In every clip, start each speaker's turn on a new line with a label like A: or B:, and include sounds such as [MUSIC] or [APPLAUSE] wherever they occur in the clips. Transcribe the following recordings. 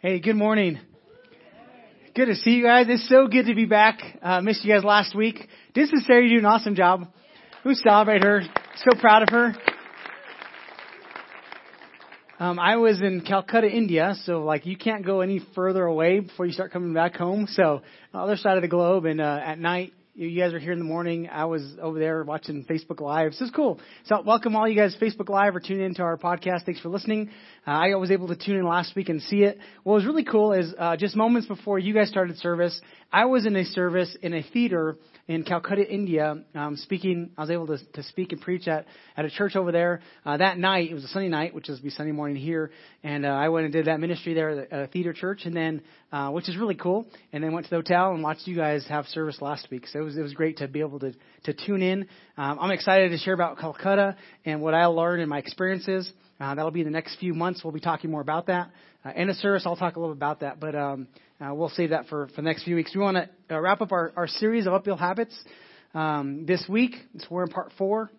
A: Hey, good morning. Good to see you guys. It's so good to be back. Uh, missed you guys last week. This is Sarah. You do an awesome job. We celebrate her. So proud of her. Um, I was in Calcutta, India, so like you can't go any further away before you start coming back home. So other side of the globe, and uh, at night you guys are here in the morning. I was over there watching Facebook Live. This is cool. So welcome all you guys Facebook Live or tune into our podcast. Thanks for listening. Uh, I was able to tune in last week and see it. What was really cool is uh, just moments before you guys started service, I was in a service in a theater in Calcutta, India, um, speaking. I was able to, to speak and preach at, at a church over there uh, that night. It was a Sunday night, which is be Sunday morning here, and uh, I went and did that ministry there at a theater church, and then uh, which is really cool. And then went to the hotel and watched you guys have service last week. So it was it was great to be able to to tune in. Um, I'm excited to share about Calcutta and what I learned and my experiences. Uh, that'll be in the next few months. We'll be talking more about that. Uh, in a service, I'll talk a little about that, but um, uh, we'll save that for, for the next few weeks. We want to uh, wrap up our, our series of uphill habits um, this week. So we're in part four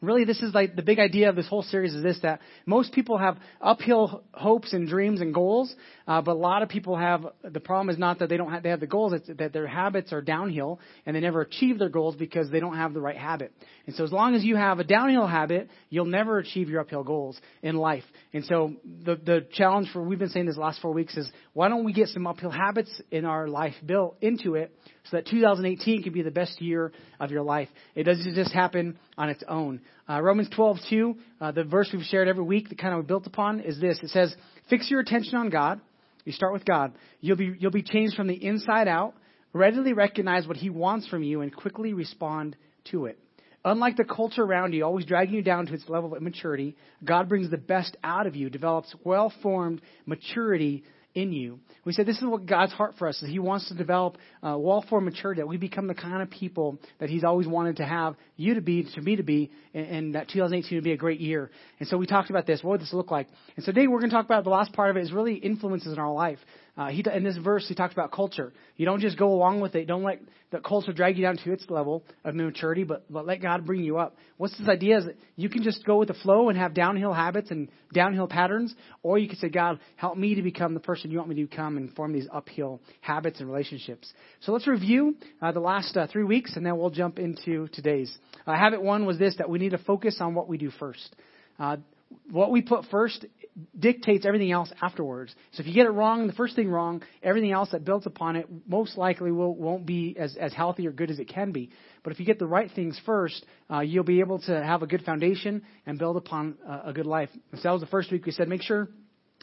A: really this is like the big idea of this whole series is this that most people have uphill hopes and dreams and goals uh, but a lot of people have the problem is not that they don't have they have the goals it's that their habits are downhill and they never achieve their goals because they don't have the right habit. And so as long as you have a downhill habit you'll never achieve your uphill goals in life. And so the the challenge for we've been saying this last four weeks is why don't we get some uphill habits in our life built into it so that 2018 can be the best year of your life. It doesn't just happen on its own. Uh, Romans 12:2, uh, the verse we've shared every week that kind of built upon is this. It says, "Fix your attention on God. You start with God. You'll be you'll be changed from the inside out. Readily recognize what He wants from you and quickly respond to it." Unlike the culture around you, always dragging you down to its level of immaturity, God brings the best out of you, develops well formed maturity in you. We said this is what God's heart for us is He wants to develop uh, wall for maturity, that we become the kind of people that He's always wanted to have you to be, to me to be, and, and that 2018 would be a great year. And so we talked about this. What would this look like? And so today we're going to talk about the last part of it is really influences in our life. Uh, he, in this verse, he talks about culture. You don't just go along with it. Don't let the culture drag you down to its level of maturity, but, but let God bring you up. What's this idea is that you can just go with the flow and have downhill habits and downhill patterns, or you can say, God, help me to become the person you want me to become and form these uphill habits and relationships. So let's review uh, the last uh, three weeks, and then we'll jump into today's. Uh, habit one was this, that we need to focus on what we do first. Uh, what we put first dictates everything else afterwards. So if you get it wrong, the first thing wrong, everything else that builds upon it most likely will, won't be as, as healthy or good as it can be. But if you get the right things first, uh, you'll be able to have a good foundation and build upon uh, a good life. So that was the first week we said make sure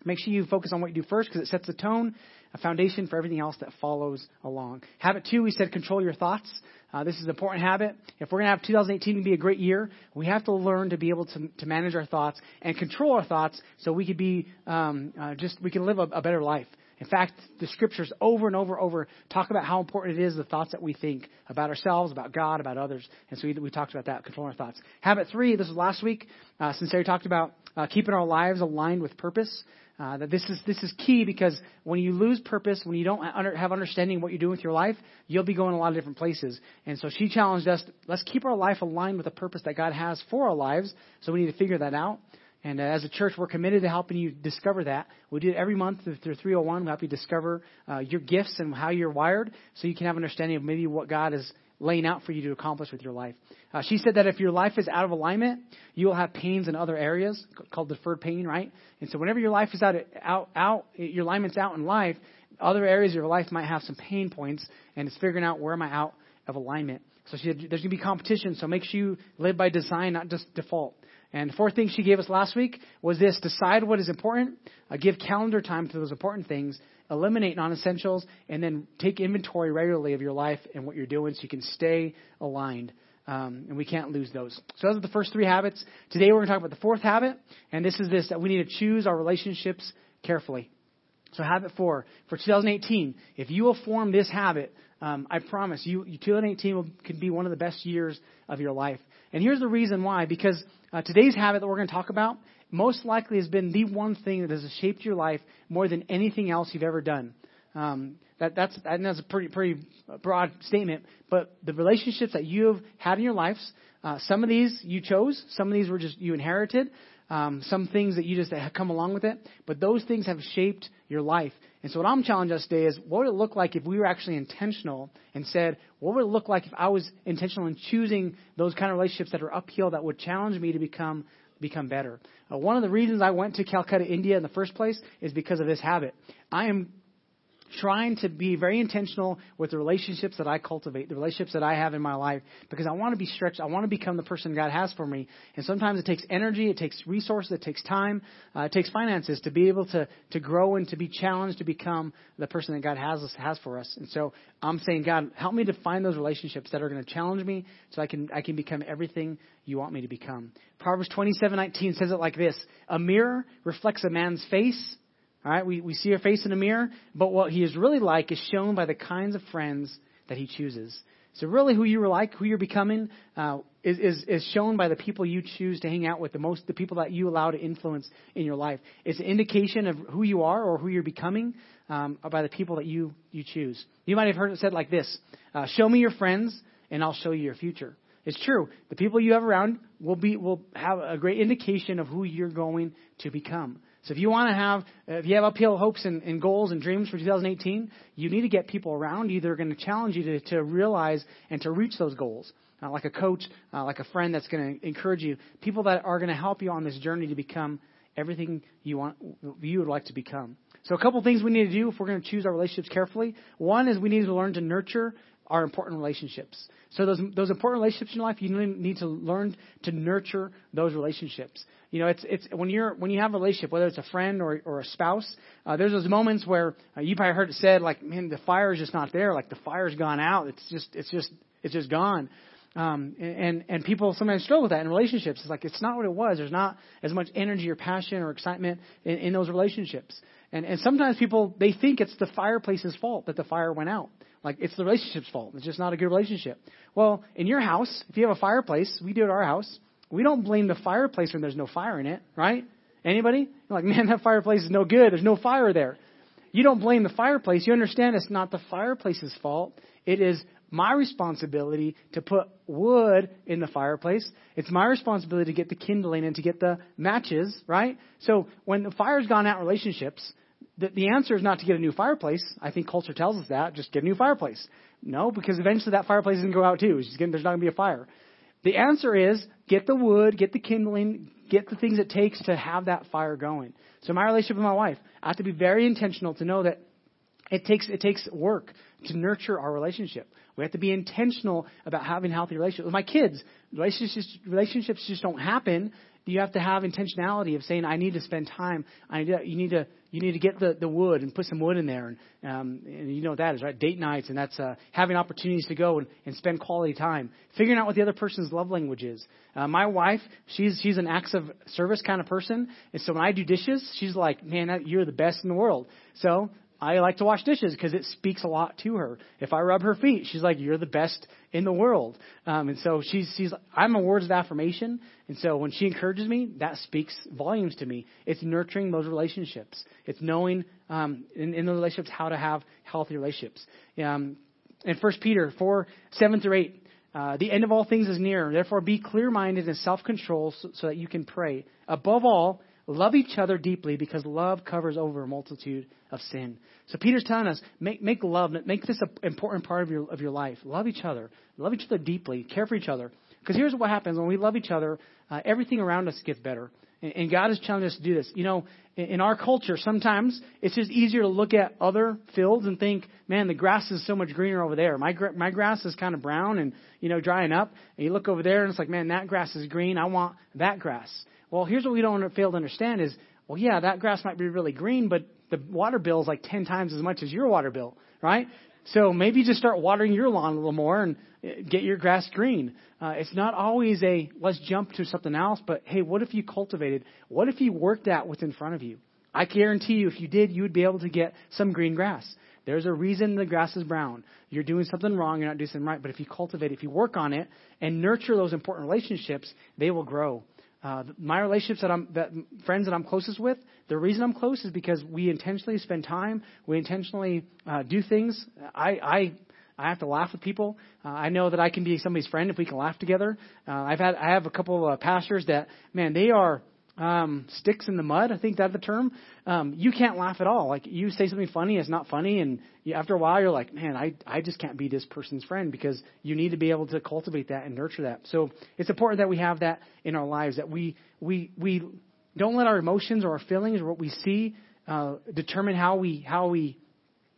A: make sure you focus on what you do first because it sets the tone, a foundation for everything else that follows along. Habit two, we said control your thoughts. Uh, this is an important habit. If we're going to have 2018 be a great year, we have to learn to be able to, to manage our thoughts and control our thoughts so we could be um, uh, just we can live a, a better life. In fact, the scriptures over and over and over talk about how important it is the thoughts that we think about ourselves, about God, about others. And so we, we talked about that, controlling our thoughts. Habit three, this was last week. Uh, Sincere talked about uh, keeping our lives aligned with purpose. Uh, that this is this is key because when you lose purpose, when you don't have understanding what you're doing with your life, you'll be going a lot of different places. And so she challenged us: let's keep our life aligned with the purpose that God has for our lives. So we need to figure that out. And uh, as a church, we're committed to helping you discover that. We do it every month through 301. We help you discover uh, your gifts and how you're wired, so you can have understanding of maybe what God is laying out for you to accomplish with your life. Uh, she said that if your life is out of alignment, you will have pains in other areas called deferred pain, right? And so whenever your life is out, out, out, your alignment's out in life, other areas of your life might have some pain points, and it's figuring out where am I out of alignment. So she said there's going to be competition, so make sure you live by design, not just default. And the fourth thing she gave us last week was this decide what is important, uh, give calendar time to those important things, eliminate non essentials, and then take inventory regularly of your life and what you're doing so you can stay aligned. Um, and we can't lose those. So those are the first three habits. Today we're going to talk about the fourth habit, and this is this that we need to choose our relationships carefully. So habit four for 2018, if you will form this habit, um, I promise you, 2018 will, be one of the best years of your life. And here's the reason why: because uh, today's habit that we're going to talk about most likely has been the one thing that has shaped your life more than anything else you've ever done. Um, that, that's, that's a pretty, pretty broad statement, but the relationships that you have had in your lives, uh, some of these you chose, some of these were just you inherited, um, some things that you just have come along with it, but those things have shaped your life. And so what I'm challenging us today is what would it look like if we were actually intentional and said, what would it look like if I was intentional in choosing those kind of relationships that are uphill that would challenge me to become become better. Uh, one of the reasons I went to Calcutta, India in the first place is because of this habit. I am trying to be very intentional with the relationships that I cultivate, the relationships that I have in my life, because I want to be stretched. I want to become the person God has for me. And sometimes it takes energy, it takes resources, it takes time, uh, it takes finances to be able to, to grow and to be challenged to become the person that God has, us has for us. And so I'm saying, God, help me to find those relationships that are going to challenge me so I can, I can become everything you want me to become. Proverbs 27:19 says it like this: A mirror reflects a man's face, all right, we, we see our face in a mirror, but what he is really like is shown by the kinds of friends that he chooses. So really, who you're like, who you're becoming, uh, is, is is shown by the people you choose to hang out with, the most the people that you allow to influence in your life. It's an indication of who you are or who you're becoming um, by the people that you you choose. You might have heard it said like this: uh, "Show me your friends, and I'll show you your future." It's true. The people you have around will be will have a great indication of who you're going to become. So if you want to have, if you have uphill hopes and, and, goals and dreams for 2018, you need to get people around you that are going to challenge you to, to realize and to reach those goals. Uh, like a coach, uh, like a friend that's going to encourage you. People that are going to help you on this journey to become everything you want, you would like to become. So a couple things we need to do if we're going to choose our relationships carefully. One is we need to learn to nurture are important relationships. So those those important relationships in life, you need to learn to nurture those relationships. You know, it's it's when you're when you have a relationship, whether it's a friend or or a spouse, uh, there's those moments where uh, you probably heard it said like, man, the fire is just not there. Like the fire's gone out. It's just it's just it's just gone. Um, and and people sometimes struggle with that in relationships. It's like it's not what it was. There's not as much energy or passion or excitement in, in those relationships. And and sometimes people they think it's the fireplace's fault that the fire went out. Like it's the relationship's fault. It's just not a good relationship. Well, in your house, if you have a fireplace, we do at our house. We don't blame the fireplace when there's no fire in it, right? Anybody? You're like, [LAUGHS] man, that fireplace is no good. There's no fire there. You don't blame the fireplace. You understand it's not the fireplace's fault. It is my responsibility to put wood in the fireplace. It's my responsibility to get the kindling and to get the matches, right? So when the fire's gone out in relationships, the, the answer is not to get a new fireplace. I think culture tells us that. Just get a new fireplace. No, because eventually that fireplace is going to go out too. Getting, there's not going to be a fire. The answer is get the wood, get the kindling, get the things it takes to have that fire going. So my relationship with my wife, I have to be very intentional to know that it takes it takes work to nurture our relationship. We have to be intentional about having healthy relationships. With my kids, relationships relationships just don't happen you have to have intentionality of saying, I need to spend time. I need to, you need to you need to get the, the wood and put some wood in there, and, um, and you know what that is, right? Date nights, and that's uh, having opportunities to go and, and spend quality time, figuring out what the other person's love language is. Uh, my wife, she's she's an acts of service kind of person, and so when I do dishes, she's like, man, you're the best in the world. So I like to wash dishes because it speaks a lot to her. If I rub her feet, she's like, "You're the best in the world." Um, and so she's she's I'm a words of affirmation, and so when she encourages me, that speaks volumes to me. It's nurturing those relationships. It's knowing um, in, in the relationships how to have healthy relationships. Um, in First Peter four seven through eight, uh, the end of all things is near. Therefore, be clear-minded and self-controlled so, so that you can pray. Above all Love each other deeply because love covers over a multitude of sin. So Peter's telling us, make, make love, make this an important part of your, of your life. Love each other. Love each other deeply. Care for each other. Because here's what happens when we love each other, uh, everything around us gets better. And, and God is challenging us to do this. You know, in, in our culture, sometimes it's just easier to look at other fields and think, man, the grass is so much greener over there. My, my grass is kind of brown and, you know, drying up. And you look over there and it's like, man, that grass is green. I want that grass. Well, here's what we don't fail to understand is, well, yeah, that grass might be really green, but the water bill is like 10 times as much as your water bill, right? So maybe just start watering your lawn a little more and uh, get your grass green. Uh, it's not always a let's jump to something else, but hey, what if you cultivated? What if you worked at what's in front of you? I guarantee you, if you did, you would be able to get some green grass. There's a reason the grass is brown. You're doing something wrong, you're not doing something right. But if you cultivate, if you work on it and nurture those important relationships, they will grow. Uh, my relationships that I'm, that friends that I'm closest with, the reason I'm close is because we intentionally spend time, we intentionally uh, do things. I, I, I have to laugh with people. Uh, I know that I can be somebody's friend if we can laugh together. Uh, I've had, I have a couple of uh, pastors that, man, they are um, sticks in the mud. I think that's the term. Um, you can't laugh at all. Like you say something funny, it's not funny, and you, after a while, you're like, man, I I just can't be this person's friend because you need to be able to cultivate that and nurture that. So it's important that we have that in our lives. That we we we don't let our emotions or our feelings or what we see uh, determine how we how we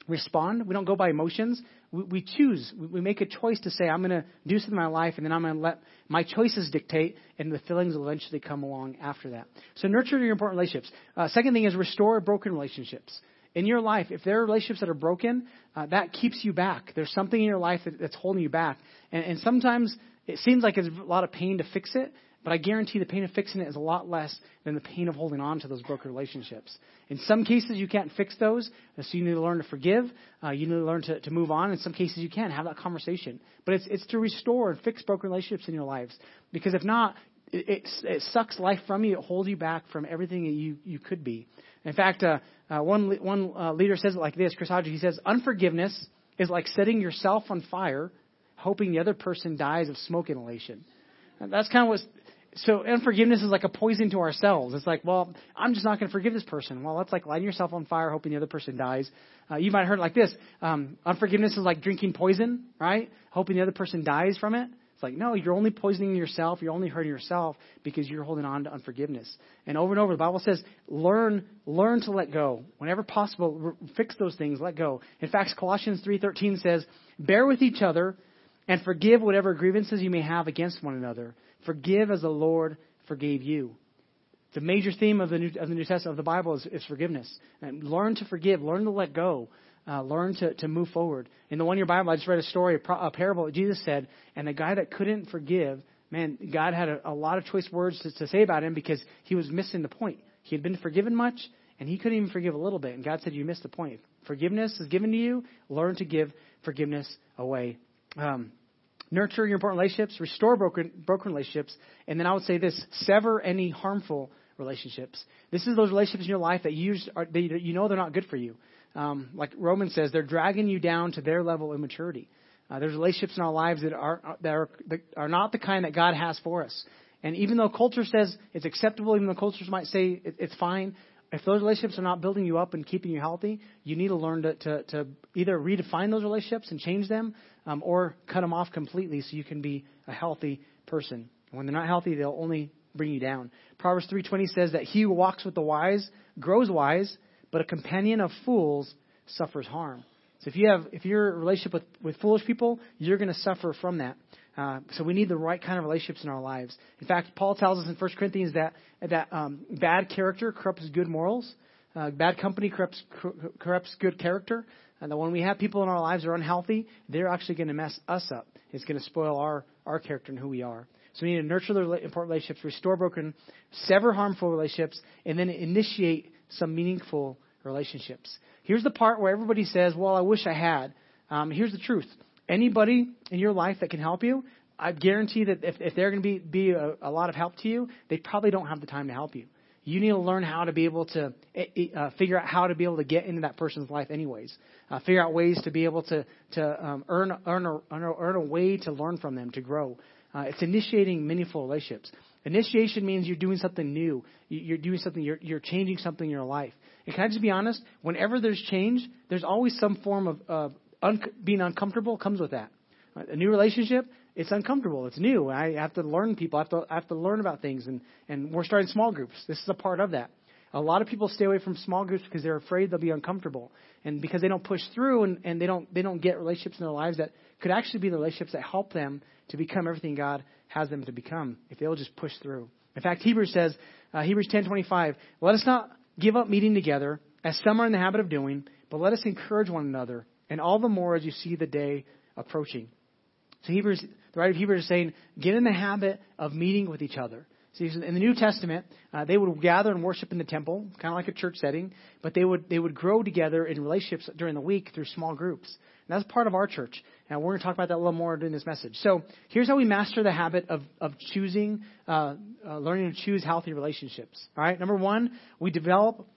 A: respond. We don't go by emotions. We, we choose. We, we make a choice to say, I'm going to do something in my life, and then I'm going to let my choices dictate, and the feelings will eventually come along after that. So nurture your important relationships. Uh, second thing is restore broken relationships. In your life, if there are relationships that are broken, uh, that keeps you back. There's something in your life that, that's holding you back. And, and sometimes it seems like it's a lot of pain to fix it, but I guarantee the pain of fixing it is a lot less than the pain of holding on to those broken relationships. In some cases, you can't fix those, so you need to learn to forgive. Uh, you need to learn to, to move on. In some cases, you can have that conversation. But it's, it's to restore and fix broken relationships in your lives. Because if not, it, it, sucks life from you. It holds you back from everything that you, you could be. In fact, uh, uh, one, one uh, leader says it like this Chris Hodges, he says, Unforgiveness is like setting yourself on fire, hoping the other person dies of smoke inhalation. That's kind of what so unforgiveness is like a poison to ourselves. It's like, well, I'm just not going to forgive this person. Well, that's like lighting yourself on fire, hoping the other person dies. Uh, you might have heard it like this: um, unforgiveness is like drinking poison, right? Hoping the other person dies from it. It's like, no, you're only poisoning yourself. You're only hurting yourself because you're holding on to unforgiveness. And over and over, the Bible says, learn, learn to let go. Whenever possible, fix those things, let go. In fact, Colossians 3.13 says, bear with each other and forgive whatever grievances you may have against one another. Forgive as the Lord forgave you. The major theme of the New, of the New Testament of the Bible is, is forgiveness. And learn to forgive. Learn to let go. Uh, learn to, to move forward. In the one year Bible, I just read a story, a, parable Jesus said, and the guy that couldn't forgive, man, God had a, a lot of choice words to, to say about him because he was missing the point. He had been forgiven much, and he couldn't even forgive a little bit. And God said, You missed the point. Forgiveness is given to you. Learn to give forgiveness away. Um, nurture your important relationships, restore broken, broken relationships, and then I would say this sever any harmful relationships. This is those relationships in your life that you, are, you know they're not good for you. Um, like Romans says, they're dragging you down to their level of maturity. Uh, there's relationships in our lives that are that are are not the kind that God has for us. And even though culture says it's acceptable, even though cultures might say it, it's fine, if those relationships are not building you up and keeping you healthy, you need to learn to, to, to either redefine those relationships and change them, um, or cut them off completely so you can be a healthy person. When they're not healthy, they'll only bring you down. Proverbs 3:20 says that he who walks with the wise grows wise, but a companion of fools suffers harm. So if you have if you're a relationship with, with foolish people, you're going to suffer from that. Uh, so we need the right kind of relationships in our lives. In fact, Paul tells us in 1 Corinthians that that um, bad character corrupts good morals. Uh, bad company corrupts corrupts good character. And that when we have people in our lives that are unhealthy, they're actually going to mess us up. It's going to spoil our, our character and who we are. So we need to nurture the important relationships, restore broken, sever harmful relationships, and then initiate some meaningful relationships. Here's the part where everybody says, Well, I wish I had. Um, here's the truth. Anybody in your life that can help you, I guarantee that if, if they're going to be, be a, a lot of help to you, they probably don't have the time to help you. You need to learn how to be able to eh, eh, uh, figure out how to be able to get into that person's life, anyways. Uh, figure out ways to be able to to um, earn earn a, earn a way to learn from them to grow. Uh, it's initiating meaningful relationships. Initiation means you're doing something new. You're doing something. You're, you're changing something in your life. And can I just be honest? Whenever there's change, there's always some form of, of un- being uncomfortable comes with that. A new relationship, it's uncomfortable. It's new. I have to learn people. I have to, I have to learn about things, and, and we're starting small groups. This is a part of that. A lot of people stay away from small groups because they're afraid they'll be uncomfortable, and because they don't push through, and, and they don't they don't get relationships in their lives that could actually be the relationships that help them to become everything God has them to become if they'll just push through. In fact, Hebrews says, uh, Hebrews 10:25, let us not give up meeting together as some are in the habit of doing, but let us encourage one another, and all the more as you see the day approaching. So Hebrews, the writer of Hebrews is saying, get in the habit of meeting with each other. See, in the New Testament, uh, they would gather and worship in the temple, kind of like a church setting, but they would they would grow together in relationships during the week through small groups. And that's part of our church. And we're going to talk about that a little more during this message. So here's how we master the habit of of choosing, uh, uh, learning to choose healthy relationships. All right, number one, we develop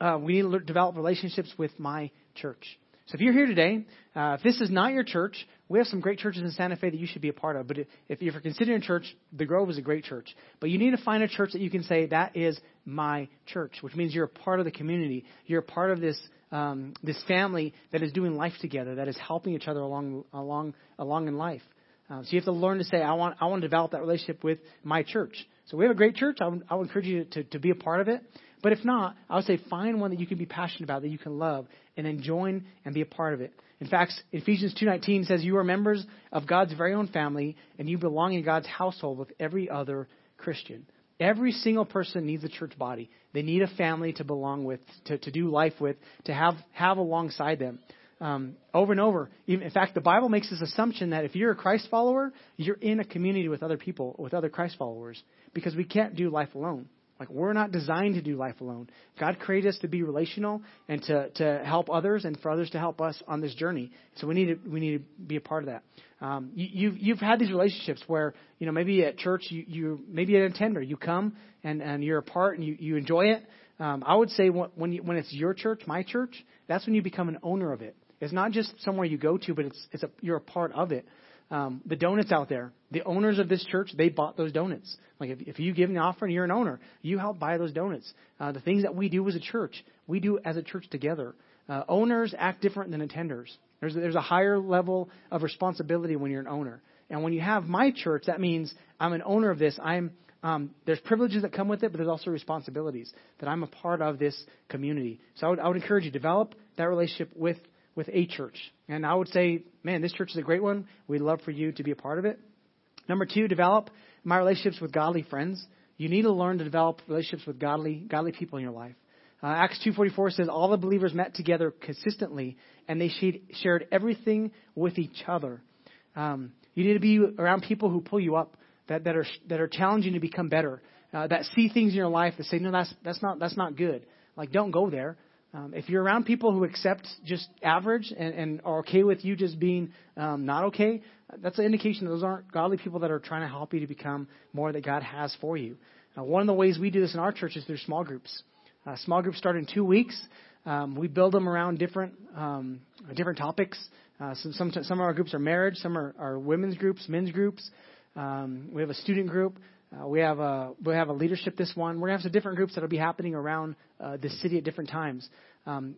A: uh, we need to develop relationships with my church. So if you're here today, uh, if this is not your church, we have some great churches in Santa Fe that you should be a part of. But if you're considering a church, the Grove is a great church. But you need to find a church that you can say that is my church, which means you're a part of the community. You're a part of this um, this family that is doing life together, that is helping each other along along along in life. Um, so you have to learn to say, I want I want to develop that relationship with my church. So we have a great church. I would, I would encourage you to, to be a part of it. But if not, I would say find one that you can be passionate about, that you can love, and then join and be a part of it. In fact, Ephesians 2:19 says you are members of God's very own family and you belong in God's household with every other Christian. Every single person needs a church body. They need a family to belong with, to, to do life with, to have have alongside them. Um, over and over. Even, in fact, the Bible makes this assumption that if you're a Christ follower, you're in a community with other people, with other Christ followers, because we can't do life alone. Like we're not designed to do life alone. God created us to be relational and to, to help others and for others to help us on this journey. So we need to we need to be a part of that. Um, you, you've you've had these relationships where you know maybe at church you, you maybe an attender you come and and you're a part and you you enjoy it. Um, I would say when you, when it's your church, my church, that's when you become an owner of it. It's not just somewhere you go to, but it's it's a, you're a part of it um, the donuts out there. The owners of this church, they bought those donuts. Like if, if you give an offering, you're an owner. You help buy those donuts. Uh, the things that we do as a church, we do as a church together. Uh, owners act different than attenders. There's there's a higher level of responsibility when you're an owner. And when you have my church, that means I'm an owner of this. I'm um, there's privileges that come with it, but there's also responsibilities that I'm a part of this community. So I would, I would encourage you develop that relationship with with a church. And I would say, man, this church is a great one. We'd love for you to be a part of it. Number two, develop my relationships with godly friends. You need to learn to develop relationships with godly, godly people in your life. Uh, Acts 2.44 says, all the believers met together consistently, and they shared everything with each other. Um, you need to be around people who pull you up, that, that, are, that are challenging to become better, uh, that see things in your life that say, no, that's, that's, not, that's not good. Like, don't go there. Um, if you're around people who accept just average and, and are okay with you just being um, not okay, that's an indication that those aren't godly people that are trying to help you to become more that God has for you. Uh, one of the ways we do this in our church is through small groups. Uh, small groups start in two weeks. Um, we build them around different um, different topics. Uh, some, some some of our groups are marriage, some are, are women's groups, men's groups. Um, we have a student group. Uh, we have a we have a leadership this one. We're gonna have some different groups that'll be happening around uh, the city at different times. Um,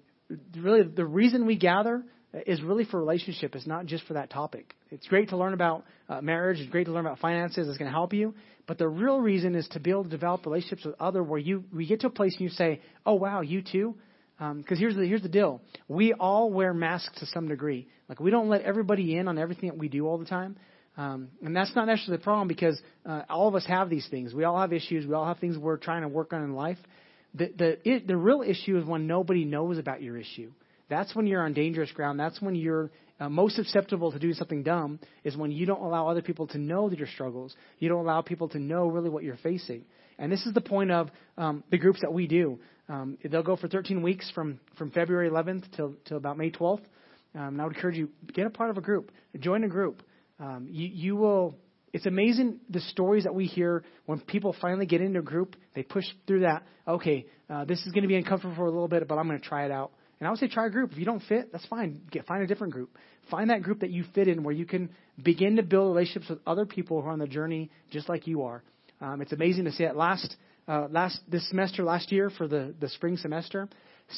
A: really, the reason we gather is really for relationship. It's not just for that topic. It's great to learn about uh, marriage. It's great to learn about finances. It's going to help you. But the real reason is to be able to develop relationships with other where you we get to a place and you say, "Oh wow, you too." Because um, here's the here's the deal: we all wear masks to some degree. Like we don't let everybody in on everything that we do all the time. Um, and that's not necessarily the problem because uh, all of us have these things. We all have issues. We all have things we're trying to work on in life. The the it, the real issue is when nobody knows about your issue. That's when you're on dangerous ground. That's when you're uh, most susceptible to doing something dumb. Is when you don't allow other people to know that your struggles. You don't allow people to know really what you're facing. And this is the point of um, the groups that we do. Um, they'll go for 13 weeks from from February 11th till till about May 12th. Um, and I would encourage you get a part of a group, join a group. Um, you, you will. It's amazing the stories that we hear when people finally get into a group. They push through that. Okay, uh, this is going to be uncomfortable for a little bit, but I'm going to try it out. And I would say try a group. If you don't fit, that's fine. Get find a different group. Find that group that you fit in, where you can begin to build relationships with other people who are on the journey just like you are. Um, it's amazing to see it. Last uh, last this semester, last year for the the spring semester,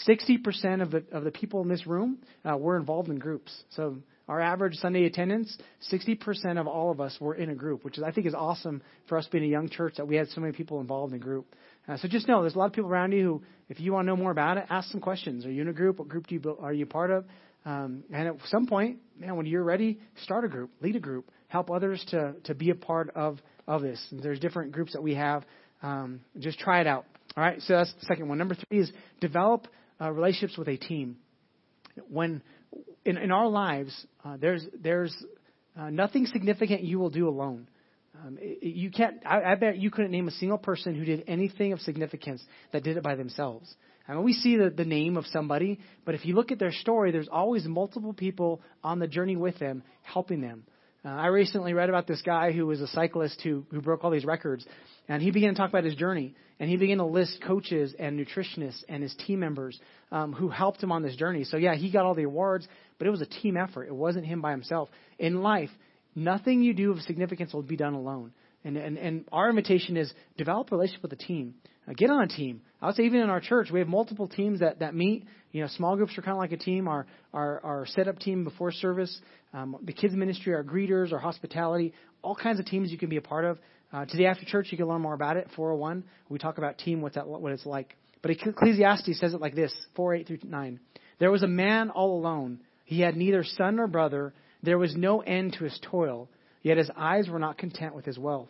A: 60% of the of the people in this room uh, were involved in groups. So our average Sunday attendance, 60% of all of us were in a group, which is, I think is awesome for us being a young church that we had so many people involved in a group. Uh, so just know there's a lot of people around you who, if you want to know more about it, ask some questions. Are you in a group? What group do you are you part of? Um, and at some point, man, when you're ready, start a group, lead a group, help others to to be a part of of this. And there's different groups that we have. Um, just try it out. All right. So that's the second one. Number three is develop uh, relationships with a team. When in, in our lives, uh, there's, there's uh, nothing significant you will do alone. Um, you can't. I, I bet you couldn't name a single person who did anything of significance that did it by themselves. I mean, we see the, the name of somebody, but if you look at their story, there's always multiple people on the journey with them, helping them. Uh, I recently read about this guy who was a cyclist who, who broke all these records. And he began to talk about his journey. And he began to list coaches and nutritionists and his team members um, who helped him on this journey. So, yeah, he got all the awards, but it was a team effort. It wasn't him by himself. In life, nothing you do of significance will be done alone. And, and, and our invitation is develop a relationship with a team. Uh, get on a team. I would say even in our church, we have multiple teams that, that meet. You know, small groups are kind of like a team. Our, our, our setup team before service, um, the kids ministry, our greeters, our hospitality, all kinds of teams you can be a part of. Uh, today after church, you can learn more about it. 401, we talk about team, what that, what it's like. But Ecclesiastes says it like this: 4, 8 through 9. There was a man all alone. He had neither son nor brother. There was no end to his toil. Yet his eyes were not content with his wealth.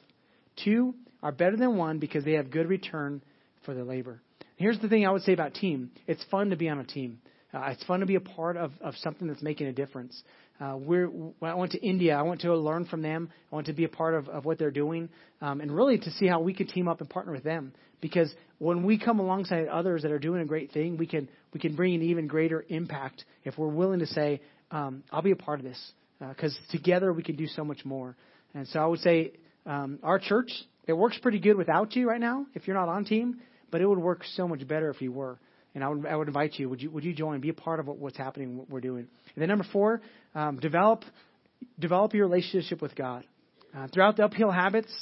A: Two are better than one because they have good return for their labor. Here's the thing I would say about team. It's fun to be on a team. Uh, it's fun to be a part of, of something that's making a difference. Uh, we're, when I went to India, I went to learn from them. I want to be a part of, of what they're doing, um, and really to see how we could team up and partner with them. Because when we come alongside others that are doing a great thing, we can we can bring an even greater impact if we're willing to say, um, "I'll be a part of this," because uh, together we can do so much more. And so I would say um, our church it works pretty good without you right now if you're not on team, but it would work so much better if you were. And I would I would invite you. Would you would you join? Be a part of what, what's happening, what we're doing. And then number four, um, develop develop your relationship with God. Uh, throughout the uphill habits,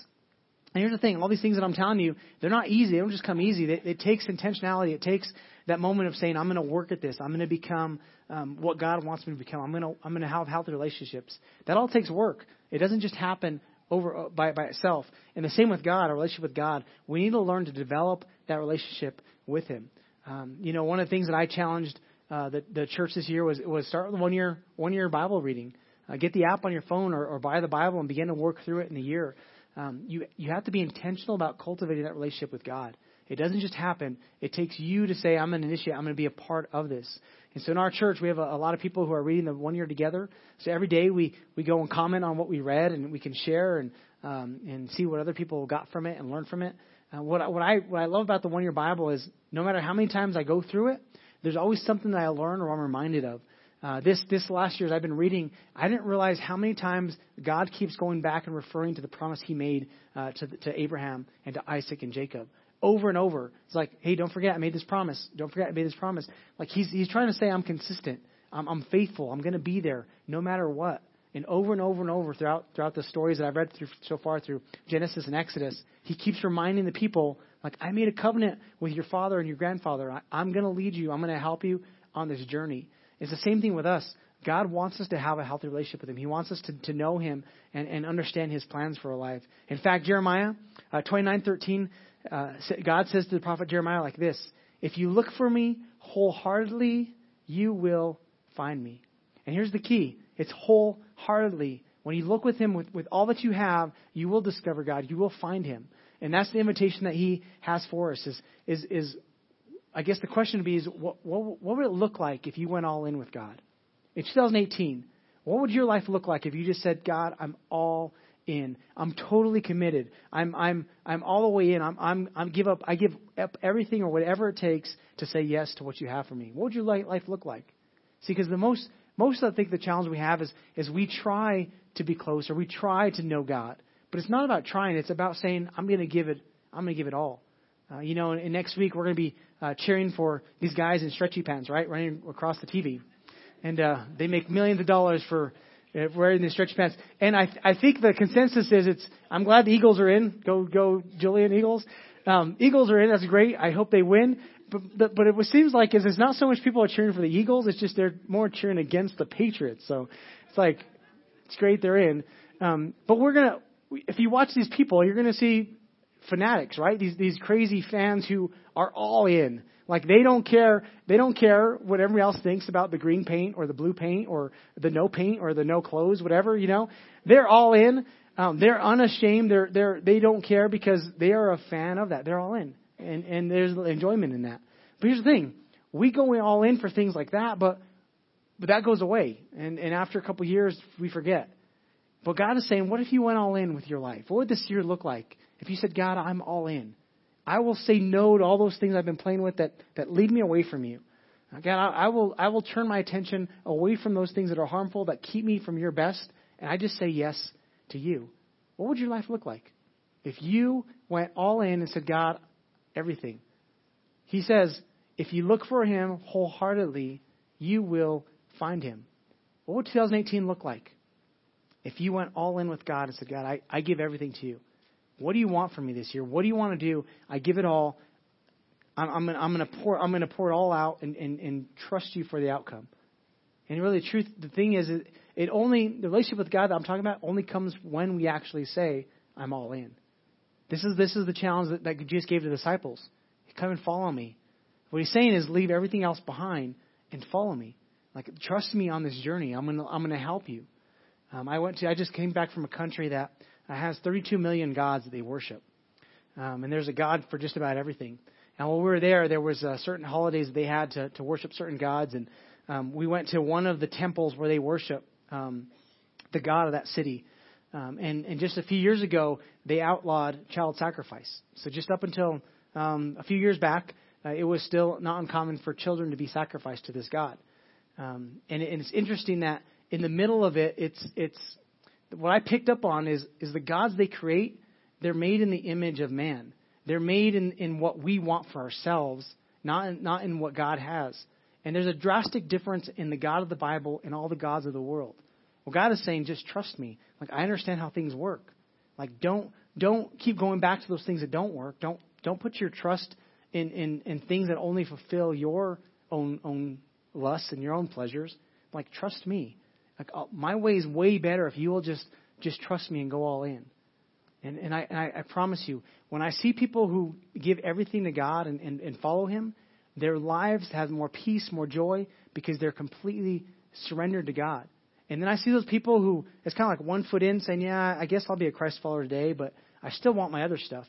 A: and here's the thing: all these things that I'm telling you, they're not easy. They don't just come easy. It, it takes intentionality. It takes that moment of saying, "I'm going to work at this. I'm going to become um, what God wants me to become. I'm going to I'm going to have healthy relationships." That all takes work. It doesn't just happen over uh, by by itself. And the same with God, our relationship with God. We need to learn to develop that relationship with Him. Um, you know, one of the things that I challenged uh, the, the church this year was was start with one year one year Bible reading. Uh, get the app on your phone or, or buy the Bible and begin to work through it in a year. Um, you you have to be intentional about cultivating that relationship with God. It doesn't just happen. It takes you to say, I'm going to initiate, I'm going to be a part of this. And so in our church, we have a, a lot of people who are reading the one year together. So every day we, we go and comment on what we read and we can share and, um, and see what other people got from it and learn from it. Uh, what, what, I, what I love about the one year Bible is no matter how many times I go through it, there's always something that I learn or I'm reminded of. Uh, this this last year as I've been reading, I didn't realize how many times God keeps going back and referring to the promise He made uh, to to Abraham and to Isaac and Jacob over and over. It's like, hey, don't forget I made this promise. Don't forget I made this promise. Like he's he's trying to say I'm consistent. I'm, I'm faithful. I'm going to be there no matter what. And over and over and over throughout throughout the stories that I've read through so far through Genesis and Exodus, he keeps reminding the people like I made a covenant with your father and your grandfather. I, I'm going to lead you. I'm going to help you on this journey. It's the same thing with us. God wants us to have a healthy relationship with Him. He wants us to, to know Him and, and understand His plans for our life. In fact, Jeremiah uh, 29:13, uh, God says to the prophet Jeremiah like this: "If you look for Me wholeheartedly, you will find Me." And here's the key: it's wholeheartedly. When you look with Him with, with all that you have, you will discover God. You will find Him. And that's the invitation that He has for us. Is is is I guess the question would be is what, what, what would it look like if you went all in with God? In 2018, what would your life look like if you just said, God, I'm all in. I'm totally committed. I'm I'm I'm all the way in. I'm I'm I'm give up I give up everything or whatever it takes to say yes to what you have for me. What would your life look like? See, because the most most I think the challenge we have is is we try to be closer. We try to know God. But it's not about trying. It's about saying, I'm going to give it, I'm going to give it all. Uh, you know, and next week we're going to be uh, cheering for these guys in stretchy pants, right, running across the TV, and uh, they make millions of dollars for wearing these stretchy pants. And I, I think the consensus is it's. I'm glad the Eagles are in. Go, go, Julian Eagles. Um, Eagles are in. That's great. I hope they win. But, but, but it seems like is it's not so much people are cheering for the Eagles. It's just they're more cheering against the Patriots. So it's like it's great they're in. Um, but we're gonna if you watch these people, you're going to see fanatics, right? These these crazy fans who are all in. Like they don't care. They don't care what everybody else thinks about the green paint or the blue paint or the no paint or the no clothes, whatever. You know, they're all in. Um, they're unashamed. They're they're they don't care because they are a fan of that. They're all in, and and there's enjoyment in that. But here's the thing: we go all in for things like that, but but that goes away, and and after a couple of years, we forget. But God is saying, what if you went all in with your life? What would this year look like if you said, God, I'm all in? I will say no to all those things I've been playing with that, that lead me away from you. God, I, I will I will turn my attention away from those things that are harmful, that keep me from your best, and I just say yes to you, what would your life look like? If you went all in and said, God, everything. He says, if you look for him wholeheartedly, you will find him. What would 2018 look like? If you went all in with God and said, God, I, I give everything to you. What do you want from me this year? What do you want to do? I give it all. I'm, I'm, gonna, I'm gonna pour. I'm gonna pour it all out and, and, and trust you for the outcome. And really, the truth, the thing is, it, it only the relationship with God that I'm talking about only comes when we actually say, "I'm all in." This is this is the challenge that, that Jesus gave to the disciples. Come and follow me. What he's saying is, leave everything else behind and follow me. Like, trust me on this journey. I'm gonna I'm gonna help you. Um, I went to. I just came back from a country that has 32 million gods that they worship, um, and there's a god for just about everything. And while we were there, there was uh, certain holidays they had to to worship certain gods, and um, we went to one of the temples where they worship um, the god of that city. Um, and, and just a few years ago, they outlawed child sacrifice. So just up until um, a few years back, uh, it was still not uncommon for children to be sacrificed to this god. Um, and, and it's interesting that in the middle of it, it's it's what I picked up on is is the gods they create, they're made in the image of man. They're made in, in what we want for ourselves, not in, not in what God has. And there's a drastic difference in the God of the Bible and all the gods of the world. Well, God is saying, just trust me. Like I understand how things work. Like don't don't keep going back to those things that don't work. Don't don't put your trust in in, in things that only fulfill your own own lusts and your own pleasures. Like trust me. Like uh, my way is way better if you will just just trust me and go all in. And and I and I, I promise you, when I see people who give everything to God and, and, and follow Him, their lives have more peace, more joy because they're completely surrendered to God. And then I see those people who it's kind of like one foot in, saying, "Yeah, I guess I'll be a Christ follower today, but I still want my other stuff."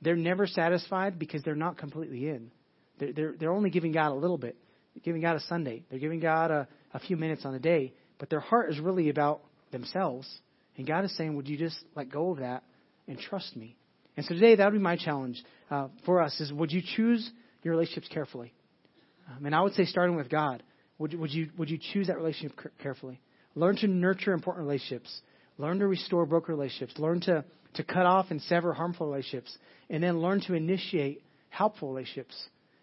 A: They're never satisfied because they're not completely in. They're they're, they're only giving God a little bit. They're giving God a Sunday. They're giving God a, a few minutes on a day but their heart is really about themselves. And God is saying, Would you just let go of that and trust me? And so today, that would be my challenge uh, for us: is would you choose your relationships carefully? Um, and I would say, starting with God, would, would you would you choose that relationship carefully? Learn to nurture important relationships. Learn to restore broken relationships. Learn to to cut off and sever harmful relationships, and then learn to initiate helpful relationships.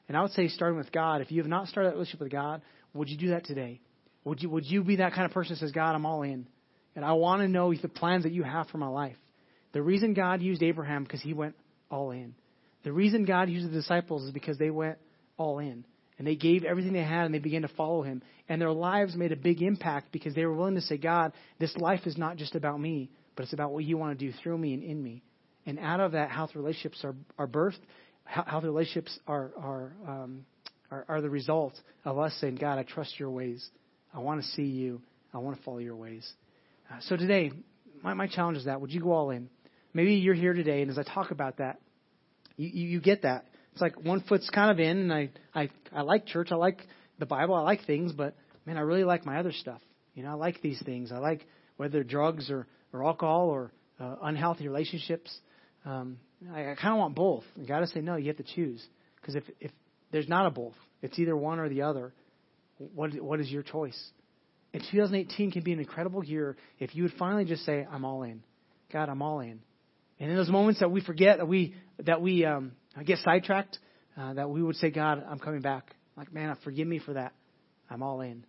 A: And I would say, starting with God, if you have not started that relationship with God, would you do that today? Would you, would you be that kind of person that says, God, I'm all in? And I want to know the plans that you have for my life. The reason God used Abraham because he went all in. The reason God used the disciples is because they went all in. And they gave everything they had and they began to follow him. And their lives made a big impact because they were willing to say, God, this life is not just about me, but it's about what you want to do through me and in me. And out of that, healthy relationships are, are birthed. Healthy relationships are, are, um, are, are the result of us saying, God, I trust your ways. I want to see you. I want to follow your ways. Uh, so today, my, my challenge is that. Would you go all in? Maybe you're here today, and as I talk about that, you, you, you get that. It's like one foot's kind of in, and I, I, I like church. I like the Bible. I like things, but man, I really like my other stuff. You know, I like these things. I like whether drugs or, or alcohol or uh, unhealthy relationships. Um, I, I kind of want both. You got to say no. You have to choose because if if there's not a both, it's either one or the other. What, what is your choice? And 2018 can be an incredible year if you would finally just say, I'm all in. God, I'm all in. And in those moments that we forget, that we, that we um, get sidetracked, uh, that we would say, God, I'm coming back. Like, man, forgive me for that. I'm all in.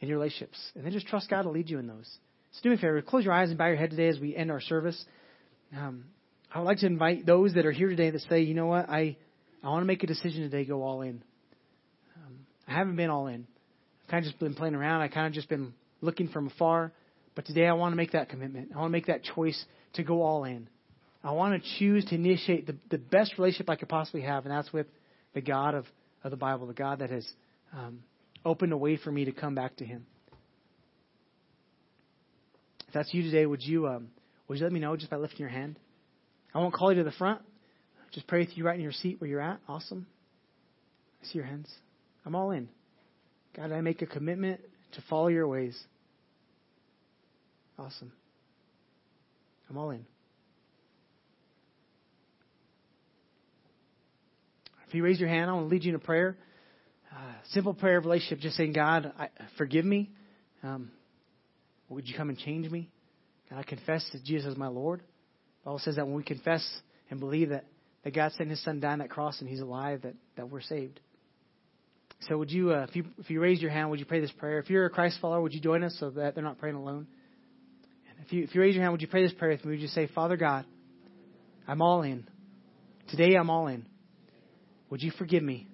A: In your relationships. And then just trust God to lead you in those. So do me a favor, close your eyes and bow your head today as we end our service. Um, I would like to invite those that are here today that say, you know what, I, I want to make a decision today, go all in. I haven't been all in. I've kind of just been playing around. I kind of just been looking from afar. But today I want to make that commitment. I want to make that choice to go all in. I want to choose to initiate the, the best relationship I could possibly have, and that's with the God of, of the Bible, the God that has um, opened a way for me to come back to Him. If that's you today, would you um, would you let me know just by lifting your hand? I won't call you to the front. Just pray with you right in your seat where you're at. Awesome. I see your hands. I'm all in. God, I make a commitment to follow your ways. Awesome. I'm all in. If you raise your hand, I want to lead you in a prayer. Uh, simple prayer of relationship, just saying, God, I, forgive me. Um, would you come and change me? God, I confess that Jesus is my Lord. The Bible says that when we confess and believe that, that God sent his son down that cross and he's alive, that, that we're saved. So would you, uh, if you if you raise your hand, would you pray this prayer? If you're a Christ follower, would you join us so that they're not praying alone? And if you if you raise your hand, would you pray this prayer with me? Would you say, Father God, I'm all in. Today I'm all in. Would you forgive me?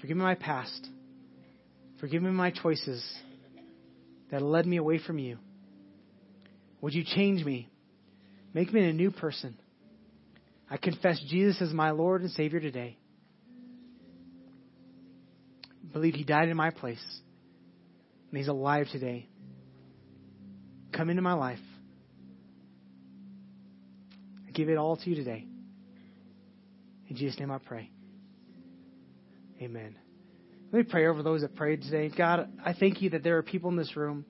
A: Forgive me my past. Forgive me my choices that led me away from you. Would you change me? Make me a new person. I confess Jesus as my Lord and Savior today. Believe He died in my place. And He's alive today. Come into my life. I give it all to you today. In Jesus' name I pray. Amen. Let me pray over those that prayed today. God, I thank you that there are people in this room,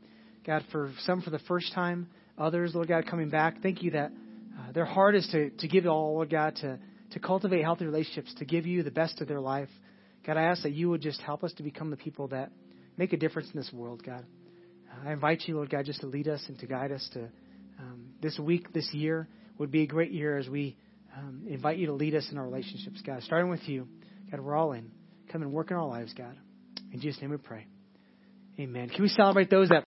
A: God, for some for the first time, others, Lord God, coming back. Thank you that uh, their heart is to, to give it all, Lord God, to, to cultivate healthy relationships, to give you the best of their life. God, I ask that you would just help us to become the people that make a difference in this world, God. I invite you, Lord God, just to lead us and to guide us to um, this week, this year would be a great year as we um, invite you to lead us in our relationships, God. Starting with you, God, we're all in. Come and work in our lives, God. In Jesus' name we pray. Amen. Can we celebrate those that